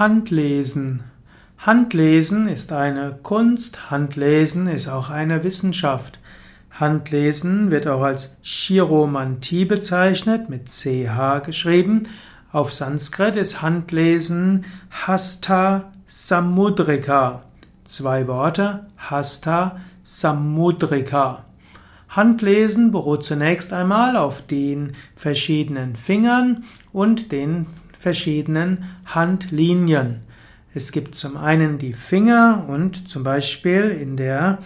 Handlesen. Handlesen ist eine Kunst, Handlesen ist auch eine Wissenschaft. Handlesen wird auch als Chiromantie bezeichnet, mit CH geschrieben. Auf Sanskrit ist Handlesen Hasta Samudrika. Zwei Worte, Hasta Samudrika. Handlesen beruht zunächst einmal auf den verschiedenen Fingern und den verschiedenen Handlinien. Es gibt zum einen die Finger und zum Beispiel in der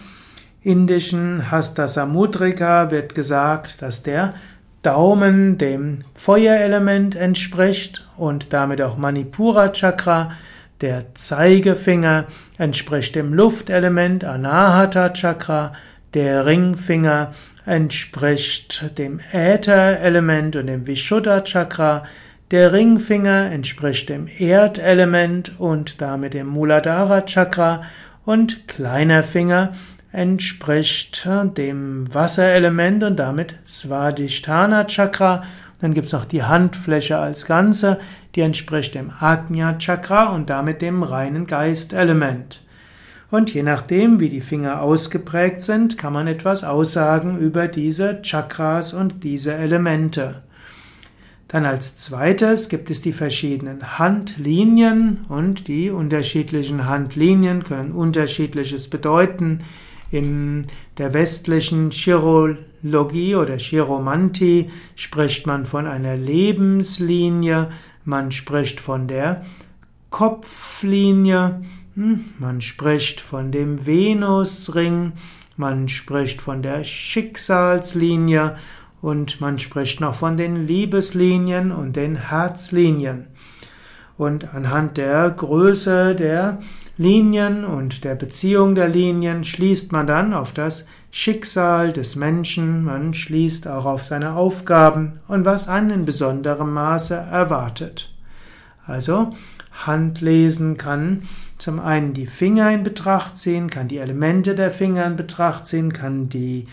indischen Hasta Samudrika wird gesagt, dass der Daumen dem Feuerelement entspricht und damit auch Manipura Chakra. Der Zeigefinger entspricht dem Luftelement Anahata Chakra. Der Ringfinger entspricht dem Ätherelement und dem Vishuddha Chakra. Der Ringfinger entspricht dem Erdelement und damit dem Muladhara Chakra und kleiner Finger entspricht dem Wasserelement und damit Svadhisthana Chakra. dann gibt es noch die Handfläche als Ganze, die entspricht dem Ajna Chakra und damit dem reinen Geistelement. Und je nachdem, wie die Finger ausgeprägt sind, kann man etwas aussagen über diese Chakras und diese Elemente. Dann als zweites gibt es die verschiedenen Handlinien und die unterschiedlichen Handlinien können unterschiedliches bedeuten. In der westlichen Chirologie oder Chiromantie spricht man von einer Lebenslinie, man spricht von der Kopflinie, hm, man spricht von dem Venusring, man spricht von der Schicksalslinie und man spricht noch von den Liebeslinien und den Herzlinien. Und anhand der Größe der Linien und der Beziehung der Linien schließt man dann auf das Schicksal des Menschen, man schließt auch auf seine Aufgaben und was einen in besonderem Maße erwartet. Also Handlesen kann zum einen die Finger in Betracht ziehen, kann die Elemente der Finger in Betracht ziehen, kann die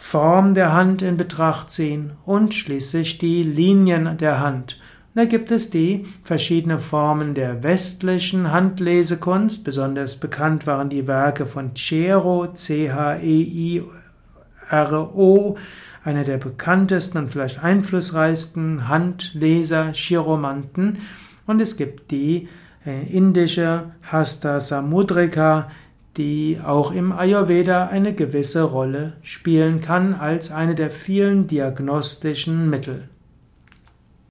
Form der Hand in Betracht ziehen und schließlich die Linien der Hand. Da gibt es die verschiedenen Formen der westlichen Handlesekunst. Besonders bekannt waren die Werke von Cero, C-H-E-I-R-O, einer der bekanntesten und vielleicht einflussreichsten Handleser, Chiromanten. Und es gibt die äh, indische Hasta Samudrika, die auch im Ayurveda eine gewisse Rolle spielen kann als eine der vielen diagnostischen Mittel.